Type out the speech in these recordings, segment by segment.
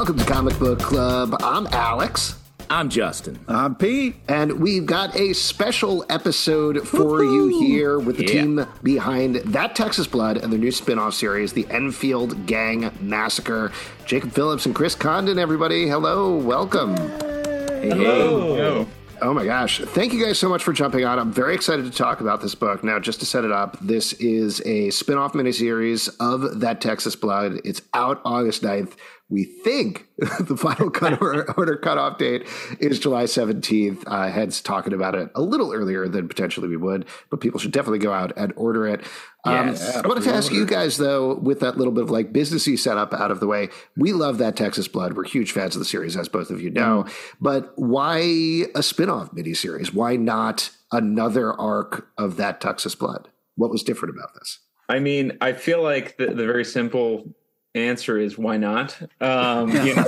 Welcome to Comic Book Club. I'm Alex. I'm Justin. I'm Pete. And we've got a special episode for Woo-hoo! you here with the yeah. team behind That Texas Blood and their new spin off series, The Enfield Gang Massacre. Jacob Phillips and Chris Condon, everybody. Hello. Welcome. Hey. Hello. Hello. Oh my gosh. Thank you guys so much for jumping on. I'm very excited to talk about this book. Now, just to set it up, this is a spin off miniseries of That Texas Blood. It's out August 9th we think the final cut order, order cutoff date is July 17th. Uh, Head's talking about it a little earlier than potentially we would, but people should definitely go out and order it. Um, yes, I wanted to ask you guys, though, with that little bit of like businessy setup out of the way, we love that Texas Blood. We're huge fans of the series, as both of you know. Mm. But why a spinoff miniseries? Why not another arc of that Texas Blood? What was different about this? I mean, I feel like the, the very simple answer is why not? Um, you know,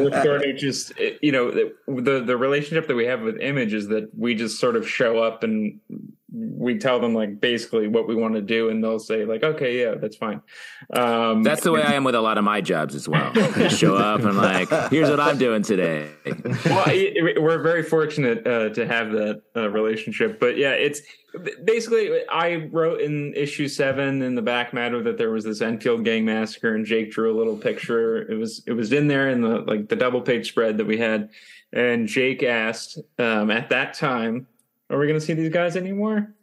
we're sort of just you know the the relationship that we have with Image is that we just sort of show up and we tell them like basically what we want to do and they'll say like okay yeah that's fine. Um, that's the way i am with a lot of my jobs as well. I show up and like here's what i'm doing today. Well we're very fortunate uh, to have that uh, relationship but yeah it's basically i wrote in issue seven in the back matter that there was this enfield gang massacre and jake drew a little picture. It was it was in there in the like the double page spread that we had and jake asked um, at that time are we going to see these guys anymore?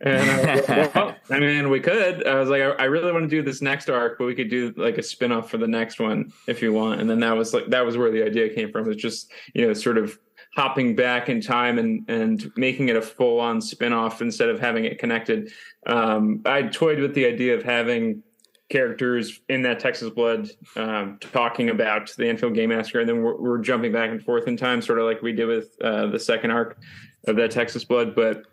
And I, like, well, I mean, we could. I was like, I, I, really want to do this next arc, but we could do like a spin off for the next one if you want. And then that was like, that was where the idea came from. It's just, you know, sort of hopping back in time and, and making it a full on spin off instead of having it connected. Um, I toyed with the idea of having characters in that Texas Blood um, talking about the Enfield Gang Massacre, and then we're, we're, jumping back and forth in time, sort of like we did with uh, the second arc of that Texas Blood, but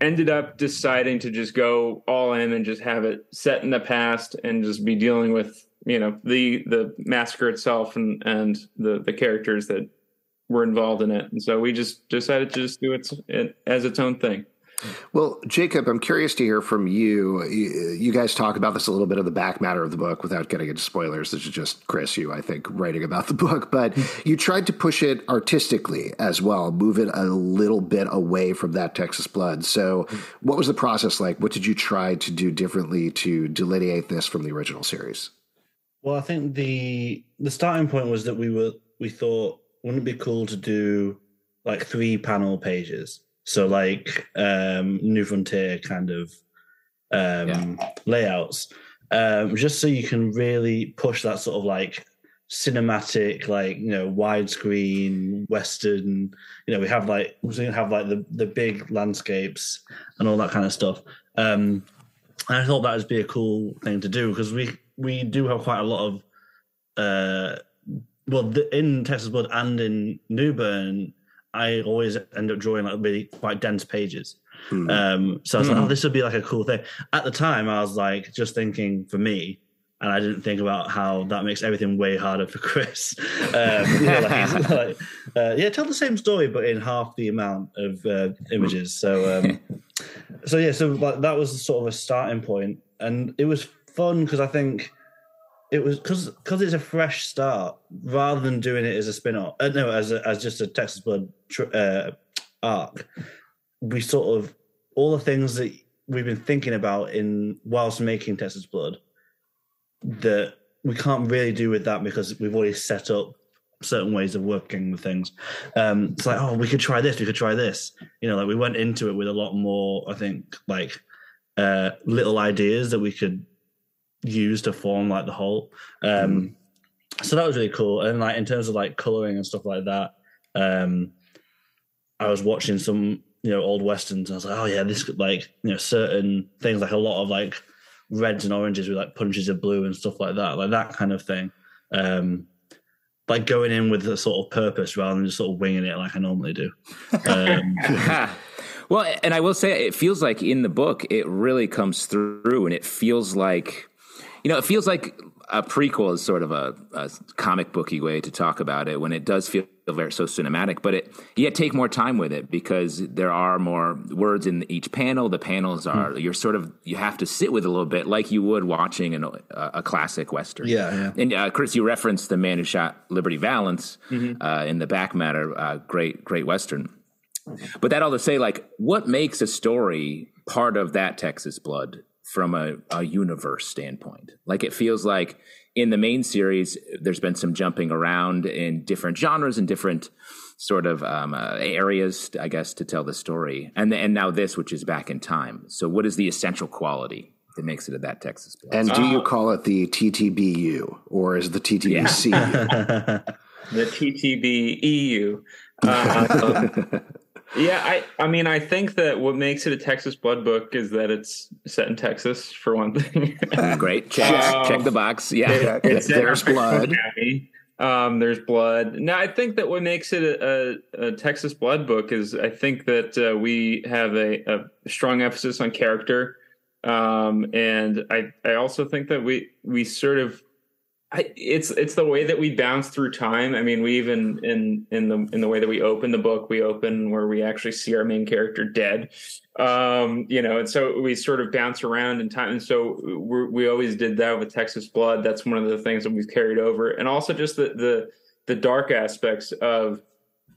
ended up deciding to just go all in and just have it set in the past and just be dealing with you know the the massacre itself and and the the characters that were involved in it. And so we just decided to just do it, it as its own thing well, Jacob, I'm curious to hear from you. You guys talk about this a little bit of the back matter of the book without getting into spoilers. This is just Chris, you, I think, writing about the book, but you tried to push it artistically as well, move it a little bit away from that Texas blood. So, what was the process like? What did you try to do differently to delineate this from the original series? Well, I think the the starting point was that we were we thought wouldn't it be cool to do like three panel pages so like um, New Frontier kind of um, yeah. layouts, um, just so you can really push that sort of like cinematic, like you know, widescreen Western. You know, we have like we're going to have like the the big landscapes and all that kind of stuff. Um, and I thought that would be a cool thing to do because we we do have quite a lot of uh, well the, in Texas Blood and in Newburn I always end up drawing like really quite dense pages. Mm. Um, so I was mm. like, oh, hmm. this would be like a cool thing. At the time, I was like, just thinking for me, and I didn't think about how that makes everything way harder for Chris. Um, like, like, uh, yeah, tell the same story, but in half the amount of uh, images. So, um, so yeah, so like that was sort of a starting point, and it was fun because I think it was because because it's a fresh start rather than doing it as a spin-off uh, no as a, as just a texas blood tr- uh, arc we sort of all the things that we've been thinking about in whilst making texas blood that we can't really do with that because we've already set up certain ways of working with things. Um it's like oh we could try this we could try this. You know like we went into it with a lot more i think like uh little ideas that we could used to form like the whole. Um, mm. So that was really cool. And like in terms of like coloring and stuff like that, um, I was watching some you know old westerns and I was like, oh yeah, this could like you know certain things like a lot of like reds and oranges with like punches of blue and stuff like that, like that kind of thing. Um, like going in with a sort of purpose rather than just sort of winging it like I normally do. Um, well, and I will say it feels like in the book it really comes through, and it feels like you know, it feels like a prequel is sort of a, a, comic booky way to talk about it when it does feel very so cinematic, but it yet take more time with it because there are more words in each panel. The panels are you're sort of you have to sit with a little bit like you would watching an, a, a classic western. Yeah, yeah. And uh, Chris, you referenced the man who shot Liberty Valance uh, in the back matter. Uh, great, great western. But that all to say, like, what makes a story part of that Texas Blood from a, a universe standpoint? Like, it feels like in the main series, there's been some jumping around in different genres and different sort of um, uh, areas, I guess, to tell the story. And and now this, which is back in time. So, what is the essential quality that makes it a that Texas Blood? And do you Oh. call it the TTBU or is the TTBC? the TTB EU. Uh, yeah, I, I mean, I think that what makes it a Texas Blood book is that it's set in Texas, for one thing. Great, check, Um, check the box. Yeah, It's set There's blood. Um, there's blood. Now, I think that what makes it a, a, a Texas Blood book is I think that uh, we have a, a strong emphasis on character, um, and I I also think that we we sort of I, it's it's the way that we bounce through time. I mean, we even in in the in the way that we open the book, we open where we actually see our main character dead. Um, you know, and so we sort of bounce around in time. And so we we always did that with Texas Blood. That's one of the things that we've carried over, and also just the the the dark aspects of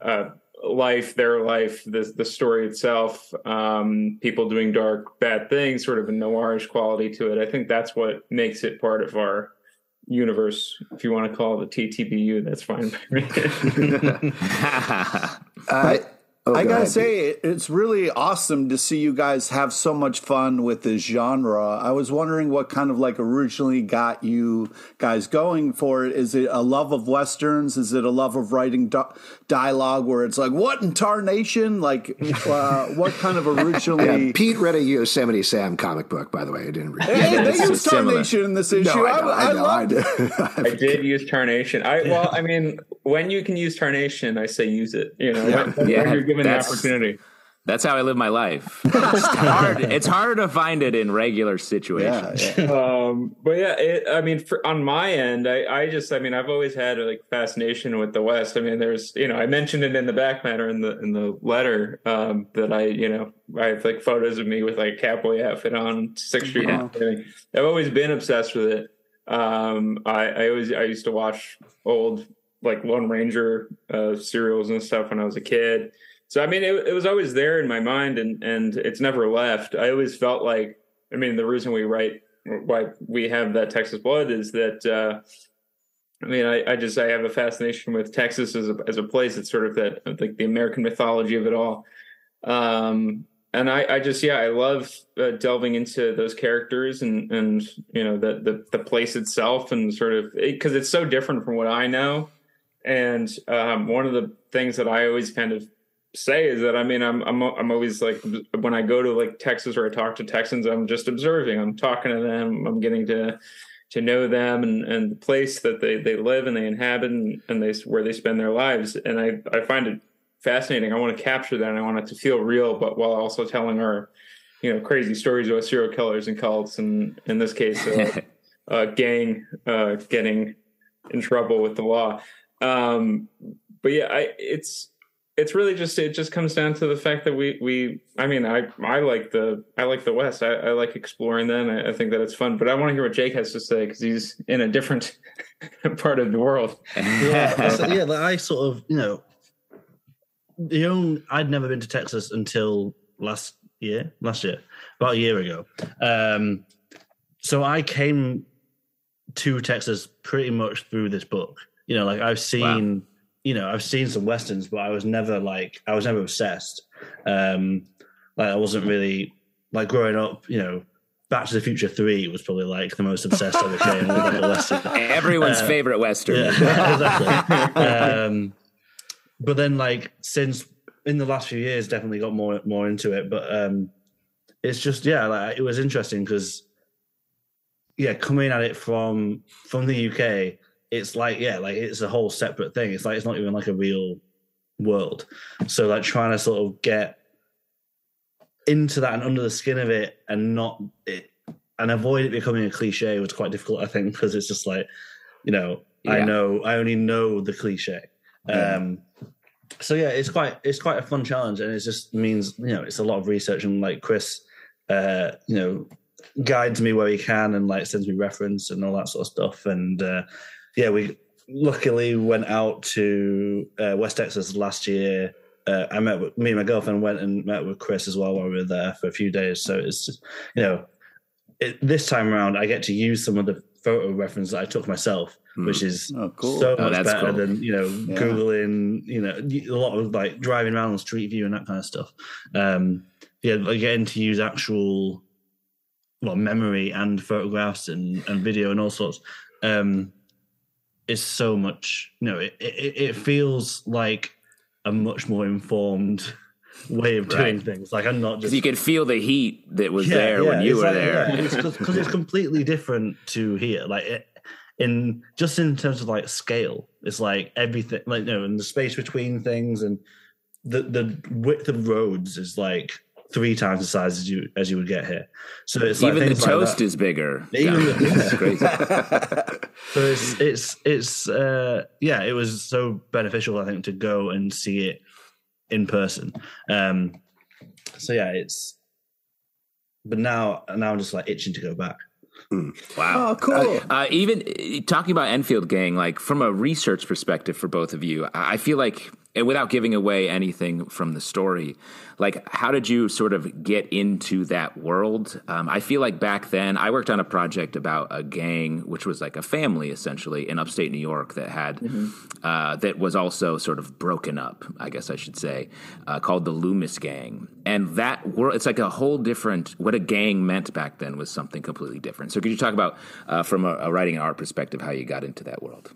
uh, life, their life, the the story itself, um, people doing dark, bad things, sort of a noirish quality to it. I think that's what makes it part of our universe. If you want to call it the TTBU, that's fine. Uh, oh, I go gotta ahead, say, it's really awesome to see you guys have so much fun with this genre. I was wondering what kind of like originally got you guys going for it. Is it a love of westerns? Is it a love of writing di- dialogue where it's like, what in tarnation? Like, uh, what kind of originally? Yeah, Pete read a Yosemite Sam comic book, by the way. I didn't read it. Hey, they it's use similar. tarnation in this issue. No, I know, I, I know, I love know. I did use tarnation. I well, I mean, when you can use tarnation, I say use it. You know, when, when Yeah, you're given the opportunity. That's how I live my life. It's hard. It's hard to find it in regular situations. Yeah, yeah. um but yeah it, i mean for, on my end I, I just i mean i've always had like fascination with the west i mean there's you know i mentioned it in the back matter in the in the letter um that i you know i have like photos of me with like cowboy outfit on sixth street Wow. i've always been obsessed with it um i i always i used to watch old like lone ranger uh serials and stuff when i was a kid so i mean it, it was always there in my mind and and it's never left i always felt like I mean, the reason we write, why we have that Texas blood is that, uh, I mean, I, I just, I have a fascination with Texas as a, as a place. It's sort of that, like the American mythology of it all. Um, and I, I just, yeah, I love uh, delving into those characters and, and, you know, the, the, the place itself and sort of, because it's so different from what I know. And um, one of the things that I always kind of say is that I mean I'm I'm I'm always like when I go to like Texas or I talk to Texans I'm just observing. I'm talking to them. I'm getting to to know them and and the place that they they live and they inhabit and, and they where they spend their lives. And I I find it fascinating. I want to capture that. And I want it to feel real but while also telling our you know crazy stories about serial killers and cults and in this case a, uh, gang uh, getting in trouble with the law um, but yeah I it's it's really just it just comes down to the fact that we we I mean I I like the I like the West I, I like exploring them I, I think that it's fun but I want to hear what Jake has to say because he's in a different part of the world yeah, so, yeah. Like I sort of, you know, the only I'd never been to Texas until last year. Last year, about a year ago. Um, so I came to Texas pretty much through this book. You know, like I've seen, you know, I've seen some westerns, but I was never like, I was never obsessed. Um, like I wasn't really like growing up. You know, Back to the Future Three was probably like the most obsessed I became with a western. Everyone's Uh, favorite Western. Yeah, exactly. um, but then, like, since in the last few years, definitely got more more into it. But um, it's just yeah, like it was interesting because yeah, coming at it from from the UK, it's like yeah, like it's a whole separate thing. It's like it's not even like a real world. So like trying to sort of get into that and under the skin of it and not it and avoid it becoming a cliche was quite difficult, I think, because it's just like, you know, I know I only know the cliche. Um, so yeah, it's quite it's quite a fun challenge, and it just means you know it's a lot of research and like Chris, uh, you know, guides me where he can and like sends me reference and all that sort of stuff. And uh, yeah, we luckily went out to uh, West Texas last year. Uh, I met with me and my girlfriend went and met with Chris as well while we were there for a few days. So it's just, you know, it, this time around I get to use some of the photo reference that I took myself, Hmm. which is Oh, cool. so Oh, much better cool. than you know Yeah. googling you know a lot of like driving around on street view and that kind of stuff um yeah like getting to use actual well memory and photographs and and video and all sorts um is so much you know it it, it mm. feels like a much more informed way of doing Right. things like i'm not just you could feel the heat that was there when you were there. yeah, it's because it's completely different to here. Like it, in just in terms of like scale, it's like everything. Like you know, and the space between things and the the width of roads is like three times the size as you as you would get here. So it's like Even the things like toast that. is bigger. Even Yeah, the- it's crazy. So it's it's it's uh yeah, it was so beneficial I think to go and see it in person. Um so yeah, it's but now now I'm just like itching to go back. Wow. Oh, cool. Uh, even uh, talking about Enfield Gang, like from a research perspective for both of you, I I feel like, and without giving away anything from the story, like how did you sort of get into that world? Um, I feel like back then I worked on a project about a gang, which was like a family essentially in upstate New York that had uh, that was also sort of broken up, I guess I should say, uh, called the Loomis Gang, and that world it's like a whole different. What a gang meant back then was something completely different. So could you talk about uh, from a, a writing and art perspective how you got into that world?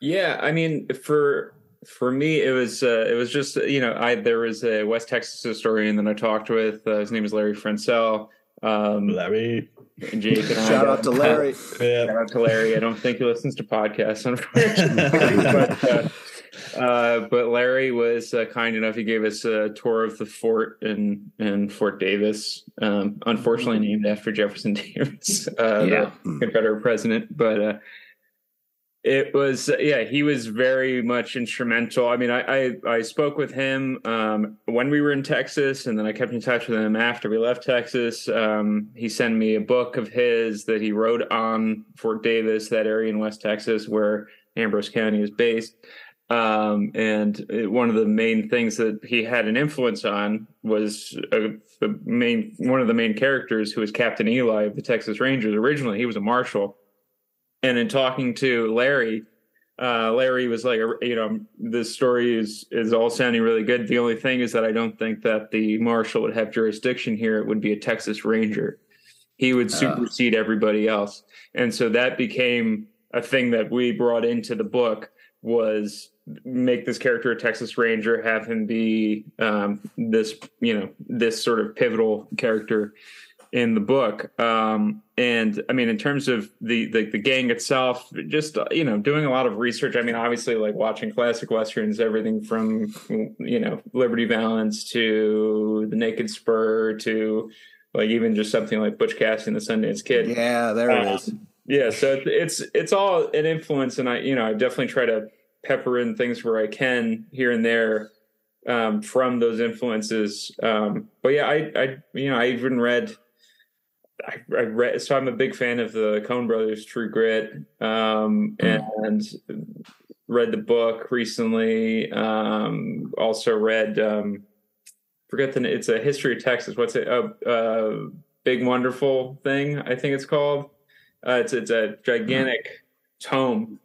Yeah, I mean, for for me, it was uh, it was just you know, I there was a West Texas historian that I talked with. Uh, his name is Larry Francell. Um, Larry. and Jake and I Shout out to Larry. Yeah. Shout out to Larry. I don't think he listens to podcasts, unfortunately. but, uh, uh, but Larry was uh, kind enough. He gave us a tour of the fort in, in Fort Davis, um, unfortunately named after Jefferson Davis, uh, Yeah. the Confederate president. But uh, it was, yeah, he was very much instrumental. I mean, I, I, I spoke with him um, when we were in Texas, and then I kept in touch with him after we left Texas. Um, he sent me a book of his that he wrote on Fort Davis, that area in West Texas where Ambrose County is based. Um, and it- one of the main things that he had an influence on was uh, the main one of the main characters, who was Captain Eli of the Texas Rangers. Originally, he was a marshal, and in talking to Larry, uh, Larry was like, you know, this story is is all sounding really good. The only thing is that I don't think that the marshal would have jurisdiction here. It would be a Texas Ranger. He would supersede everybody else, and so that became a thing that we brought into the book was make this character a Texas Ranger, have him be um, this, you know, this sort of pivotal character in the book. Um, and I mean, in terms of the, the the gang itself, just uh, you know, doing a lot of research. I mean, obviously, like watching classic westerns, everything from you know Liberty Valance to The Naked Spur to like even just something like Butch Cassidy and the Sundance Kid. Yeah, there it is. Yeah, so it's it's all an influence, and I you know I definitely try to pepper in things where I can here and there um, from those influences. Um, but yeah, I I you know I even read. I, I read, so I'm a big fan of the Coen Brothers True Grit, um, and read the book recently. Um, also read, um, forget the, it's a history of Texas. What's it? A uh, uh, big wonderful thing. I think it's called. Uh, it's it's a gigantic tome,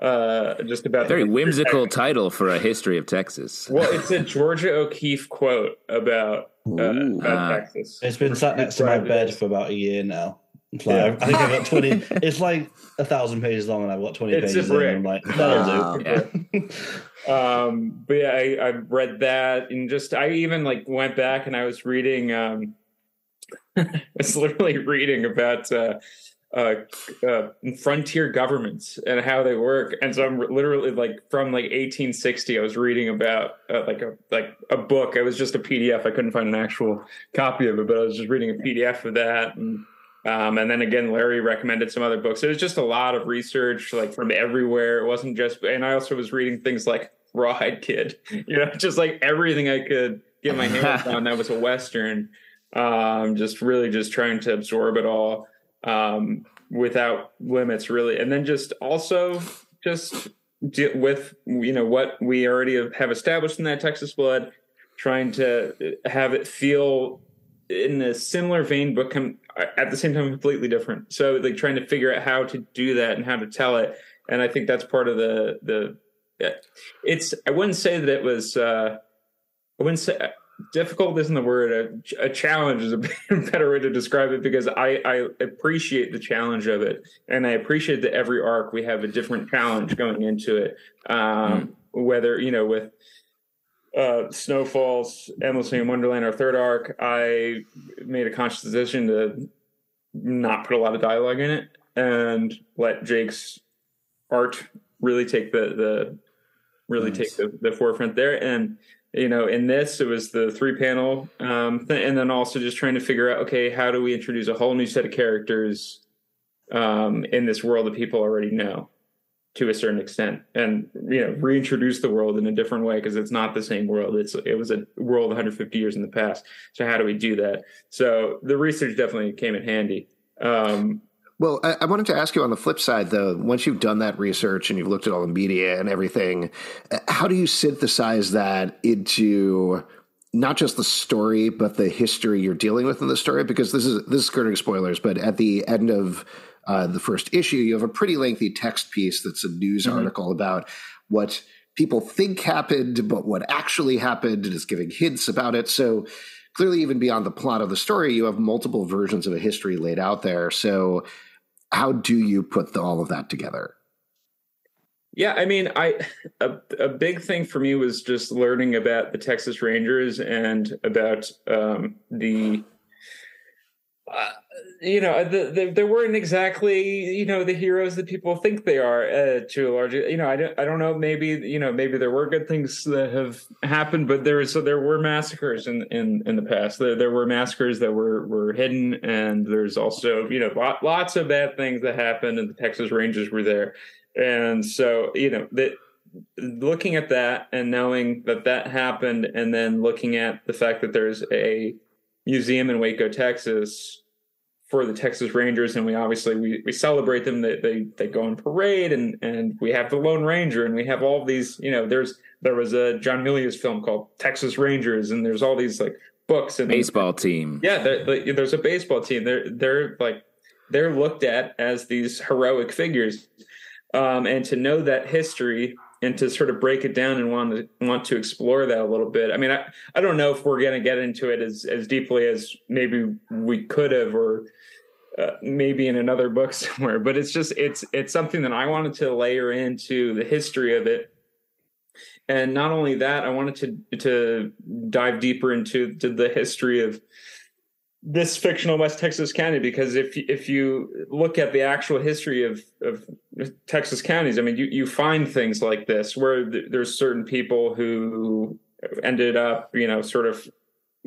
uh, just about Very the- whimsical title for a history of Texas. Well, it's a Georgia O'Keeffe quote about uh, Ooh. about Ah. Texas. It's been sat next to my bed for about a year now. It's like, I think I've got twenty. It's like a thousand pages long, and I've got twenty It's pages. In, brick. and I'm like, that'll do. Yeah. um but yeah I, I read that and just i even like went back and i was reading um i was literally reading about uh uh, uh frontier governments and how they work and so i'm literally like from like 1860 i was reading about uh, like a like a book it was just a pdf i couldn't find an actual copy of it but i was just reading a pdf of that and Um, and then again, Larry recommended some other books. It was just a lot of research, like from everywhere. It wasn't just, and I also was reading things like Rawhide Kid, you know, just like everything I could get my hands on that was a Western. Um, just really just trying to absorb it all um, without limits, really. And then just also just with, you know, what we already have established in that Texas Blood, trying to have it feel in a similar vein, but com- at the same time completely different. So like trying to figure out how to do that and how to tell it. And I think that's part of the the. It's I wouldn't say that it was. Uh, I wouldn't say difficult isn't the word. A, a challenge is a better way to describe it because I, I appreciate the challenge of it, and I appreciate that every arc we have a different challenge going into it. Um, mm. Whether you know with uh, Snowfalls, Endlessly in Wonderland, our third arc, I made a conscious decision to not put a lot of dialogue in it and let Jake's art really take the the really nice. take the, the forefront there. And you know, in this, it was the three panel, um, th- and then also just trying to figure out, okay, how do we introduce a whole new set of characters um, in this world that people already know to a certain extent, and you know, reintroduce the world in a different way because it's not the same world. It's it was a world 150 years in the past. So how do we do that? So the research definitely came in handy. Um, well, I, I, wanted to ask you on the flip side, though, once you've done that research and you've looked at all the media and everything, how do you synthesize that into not just the story, but the history you're dealing with in the story? Because this is this is skirting spoilers, but at the end of uh, the first issue, you have a pretty lengthy text piece that's a news mm-hmm. article about what people think happened, but what actually happened, and is giving hints about it. So clearly, even beyond the plot of the story, you have multiple versions of a history laid out there. So how do you put the, all of that together? Yeah, I mean, I a, a big thing for me was just learning about the Texas Rangers and about um, the uh, you know, the, the, they weren't exactly, you know, the heroes that people think they are uh, to a large, you know, I don't, I don't know, maybe, you know, maybe there were good things that have happened, but there was, so there were massacres in, in, in the past. There, there were massacres that were, were hidden. And there's also, you know, lots of bad things that happened and the Texas Rangers were there. And so, you know, that, looking at that and knowing that that happened and then looking at the fact that there's a museum in Waco, Texas, for the Texas Rangers, and we obviously we, we celebrate them. They, they they go on parade, and and we have the Lone Ranger, and we have all these. You know, there's there was a John Milius film called Texas Rangers, and there's all these like books and baseball team. Yeah, there's a baseball team. They're they're like they're looked at as these heroic figures, um, and to know that history and to sort of break it down and want to want to explore that a little bit. I mean, I, I don't know if we're going to get into it as as deeply as maybe we could have, or uh, maybe in another book somewhere. But it's just it's it's something that I wanted to layer into the history of it. And not only that, I wanted to to dive deeper into to the history of this fictional West Texas county because if if you look at the actual history of of Texas counties, I mean, you you find things like this where th- there's certain people who ended up, you know, sort of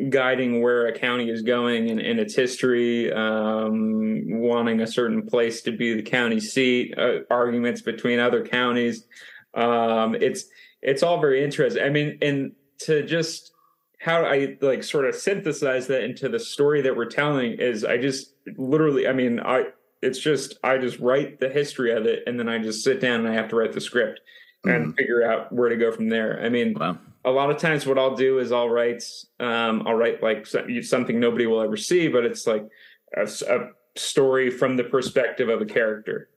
guiding where a county is going in, its history, um, wanting a certain place to be the county seat, uh, arguments between other counties. Um, it's it's all very interesting. I mean, and to just how I like sort of synthesize that into the story that we're telling is I just literally, I mean, I it's just I just write the history of it and then I just sit down and I have to write the script and mm-hmm. figure out where to go from there. I mean, wow. a lot of times what I'll do is I'll write um, I'll write like something nobody will ever see, but it's like a, a story from the perspective of a character.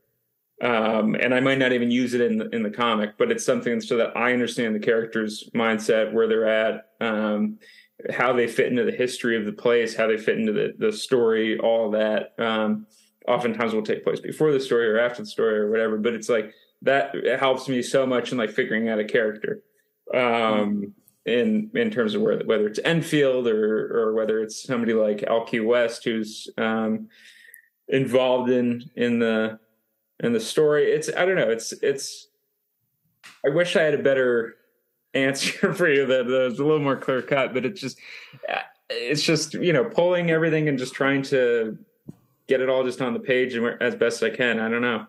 Um, and I might not even use it in the, in the comic, but it's something so that I understand the character's mindset, where they're at, um, how they fit into the history of the place, how they fit into the, the story, all that. Um, oftentimes will take place before the story or after the story or whatever, but it's like that it helps me so much in like figuring out a character. Um, in in terms of where, whether it's Enfield or or whether it's somebody like Alki West who's um, involved in in the and the story it's i don't know it's it's i wish i had a better answer for you that, was a little more clear cut but it's just it's just you know pulling everything and just trying to get it all just on the page and as best I can. I don't know.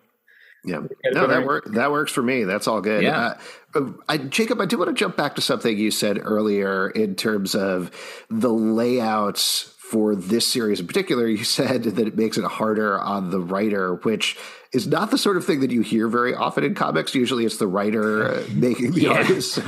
Yeah, no, that works. That works for me. That's all good. Yeah. Uh, I, Jacob, I do want to jump back to something you said earlier in terms of the layouts for this series in particular. You said that it makes it harder on the writer, which is not the sort of thing that you hear very often in comics. Usually, it's the writer uh, making the artist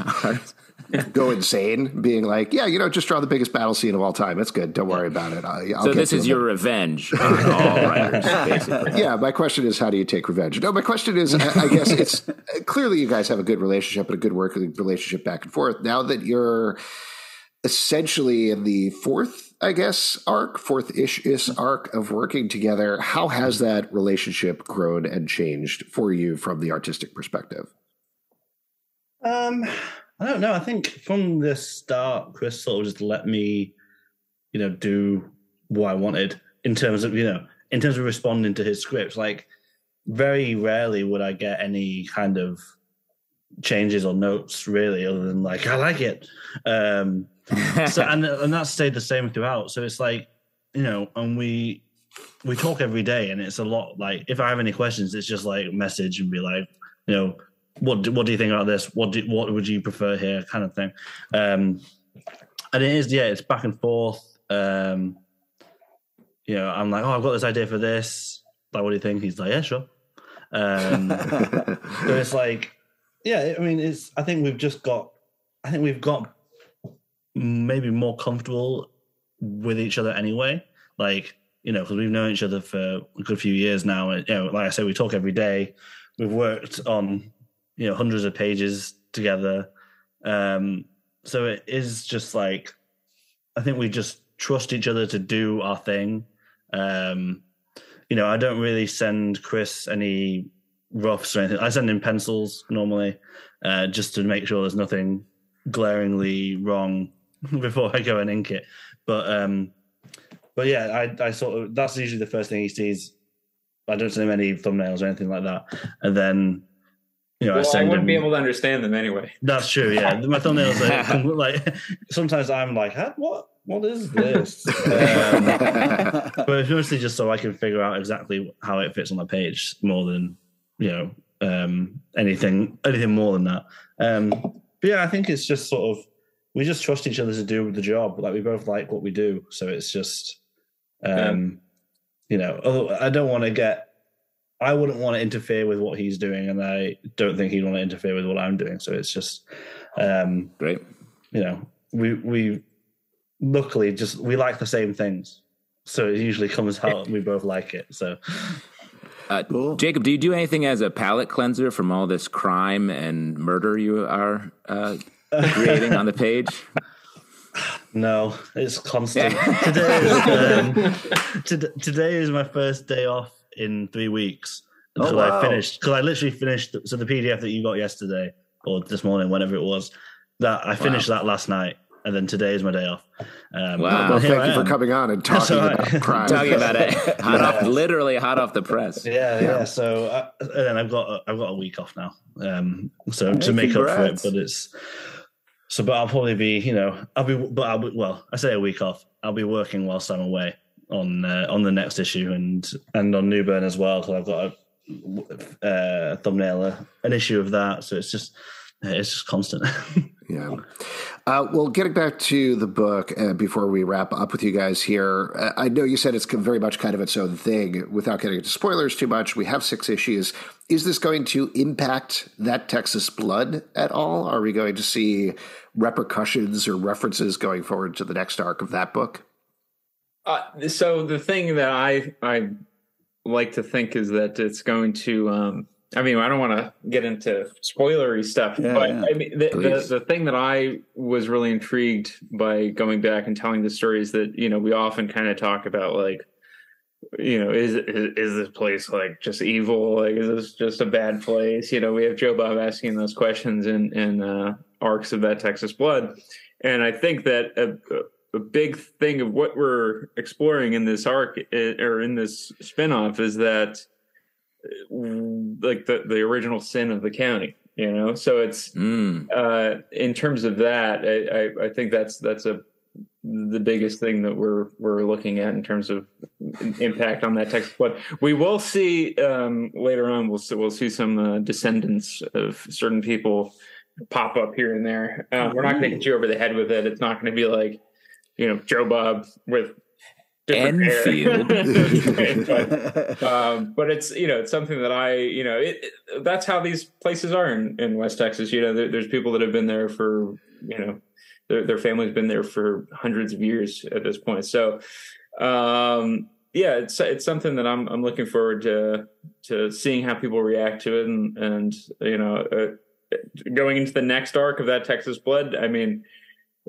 go insane, being like, "Yeah, you know, just draw the biggest battle scene of all time. It's good. Don't worry about it." I'll, I'll so this is it." your revenge on all writers, basically. yeah, my question is, how do you take revenge? No, my question is, I, I guess it's clearly you guys have a good relationship and a good working relationship back and forth. Now that you're essentially in the fourth, I guess, arc, fourth ish is arc of working together, how has that relationship grown and changed for you from the artistic perspective? Um, I don't know. I think from the start, Chris sort of just let me, you know, do what I wanted in terms of, you know, in terms of responding to his scripts. Like, very rarely would I get any kind of changes or notes, really, other than like, I like it. Um, so, and and that stayed the same throughout. So it's like, you know, and we we talk every day, and it's a lot. Like, if I have any questions, it's just like message and be like, you know, what do, what do you think about this? What do, what would you prefer here? Kind of thing. Um, and it is, yeah, it's back and forth. Um, you know, I'm like, oh, I've got this idea for this. Like, what do you think? He's like, yeah, sure. Um, so it's like, yeah, I mean, it's. I think we've just got. I think we've got maybe more comfortable with each other anyway. Like, you know, because we've known each other for a good few years now. And, you know, like I said, we talk every day. We've worked on, you know, hundreds of pages together. Um, so it is just like, I think we just trust each other to do our thing. Um, you know, I don't really send Chris any roughs or anything. I send him pencils normally, uh, just to make sure there's nothing glaringly wrong before I go and ink it. But um, but yeah, I I sort of that's usually the first thing he sees. I don't send him any thumbnails or anything like that, and then you know I Well, I send wouldn't him. be able to understand them anyway. That's true. Yeah, my thumbnails are compl- like sometimes I'm like, what what is this? Um, but it's mostly just so I can figure out exactly how it fits on the page more than you know um, anything anything more than that. Um, but yeah, I think it's just sort of we just trust each other to do the job. Like we both like what we do, so it's just um, you know. Although I don't want to get. I wouldn't want to interfere with what he's doing, and I don't think he'd want to interfere with what I'm doing. So it's just, um, Great. you know, we we luckily just we like the same things, so it usually comes out and we both like it. So Uh, Cool. Jacob, do you do anything as a palate cleanser from all this crime and murder you are uh, creating on the page? no, it's constant. today, is, um, to, today is my first day off in three weeks Oh, until wow. I finished because I literally finished. So the PDF that you got yesterday or this morning, whenever it was, that I finished that last night, and then today is my day off. Um, Wow. Well, thank I you for coming on and That's talking all right. about crime. Talking about it, hot off, literally hot off the press. Yeah, yeah. So uh, and then I've got I've got a week off now, um, so Hey, to make up for it. But it's so, but I'll probably be, you know, I'll be, but I'll be, well, I say a week off. I'll be working whilst I'm away on uh, on the next issue and and on Newburn as well because I've got a uh, thumbnail, uh, an issue of that. So it's just it's just constant. Yeah. Uh, well, getting back to the book uh, before we wrap up with you guys here, uh, I know you said it's very much kind of its own thing. Without getting into spoilers too much, we have six issues. Is this going to impact that Texas blood at all? Are we going to see repercussions or references going forward to the next arc of that book? Uh, so the thing that I I like to think is that it's going to. Um, I mean, I don't want to get into spoilery stuff, Yeah, but yeah. I mean, the, the, the thing that I was really intrigued by going back and telling the stories that you know we often kind of talk about, like you know, is, is is this place like just evil? Like, is this just a bad place? You know, we have Joe Bob asking those questions in in uh, arcs of that Texas Blood, and I think that a, a big thing of what we're exploring in this arc eh, or in this spinoff is that like the the original sin of the county. You know, so it's Mm. uh, in terms of that, I, I, I think that's that's a the biggest thing that we're we're looking at in terms of impact on that text but We will see um, later on. We'll see, we'll see some uh, descendants of certain people pop up here and there. Uh, we're not going to hit you over the head with it. It's not going to be like you know Joe Bob with Enfield. but, um, but it's you know it's something that I you know it, it, that's how these places are in, in West Texas. You know, there, there's people that have been there for you know their, their family's been there for hundreds of years at this point. So um, yeah, it's it's something that I'm I'm looking forward to to seeing how people react to it and and you know uh, going into the next arc of that Texas Blood. I mean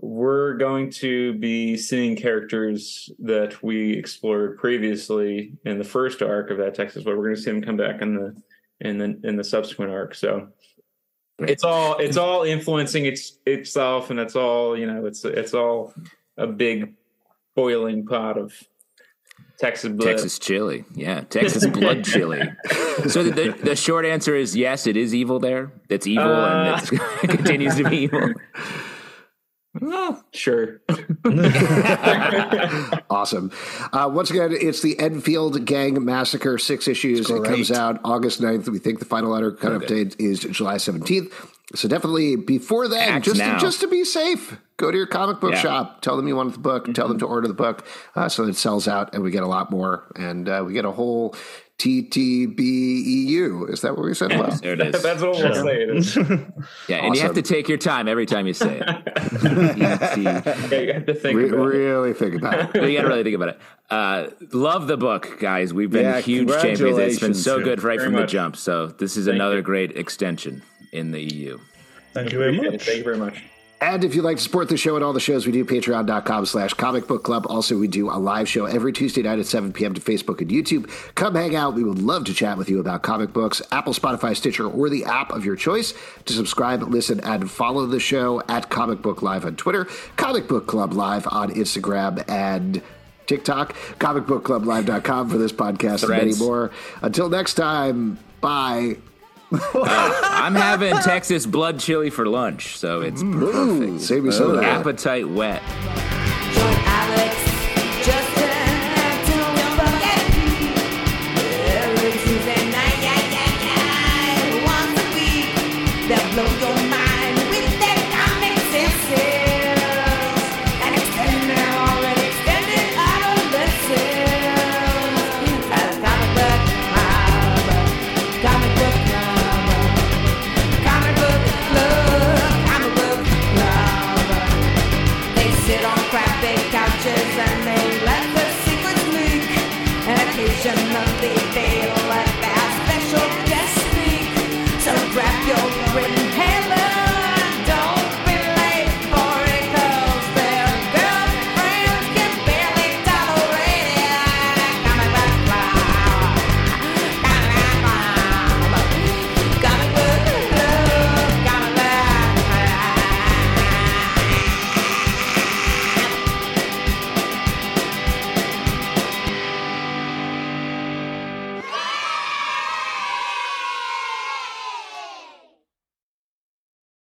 we're going to be seeing characters that we explored previously in the first arc of that Texas but we're going to see them come back in the in the in the subsequent arc. So it's all it's all influencing its itself, and it's all you know. It's it's all a big boiling pot of Texas blood. Texas chili, yeah, Texas blood chili. So the, the short answer is yes, it is evil there. It's evil, uh, and it continues to be evil. Oh, sure. awesome. Uh, once again, it's the Enfield Gang Massacre, six issues. It comes out August 9th. We think the final letter cut okay. date is July 17th. So definitely before then, just to, just to be safe, go to your comic book yeah. shop. Tell them you want the book. Mm-hmm. Tell them to order the book uh, so it sells out and we get a lot more. And uh, we get a whole TTBEU. Is that what we said? Well, there it is. That's what we'll say. It is. yeah, and you have to take your time every time you say it. yeah, you have to think Re- really think about it. you got to really think about it. Uh, love the book, guys. We've been yeah, huge champions. It's been so good right from much. the jump. So this is Thank another you. great extension in the EU. Thank you very much. Thank you very much. And if you'd like to support the show and all the shows we do, patreon.com slash comic book club. Also, we do a live show every Tuesday night at 7 p.m. to Facebook and YouTube. Come hang out. We would love to chat with you about comic books, Apple, Spotify, Stitcher, or the app of your choice. To subscribe, listen, and follow the show at Comic Book Live on Twitter, Comic Book Club Live on Instagram, and TikTok, comicbookclublive.com for this podcast Threads. and many more. Until next time, bye uh, I'm having Texas blood chili for lunch, so it's mm. Ooh, perfect. Save me some oh. appetite wet.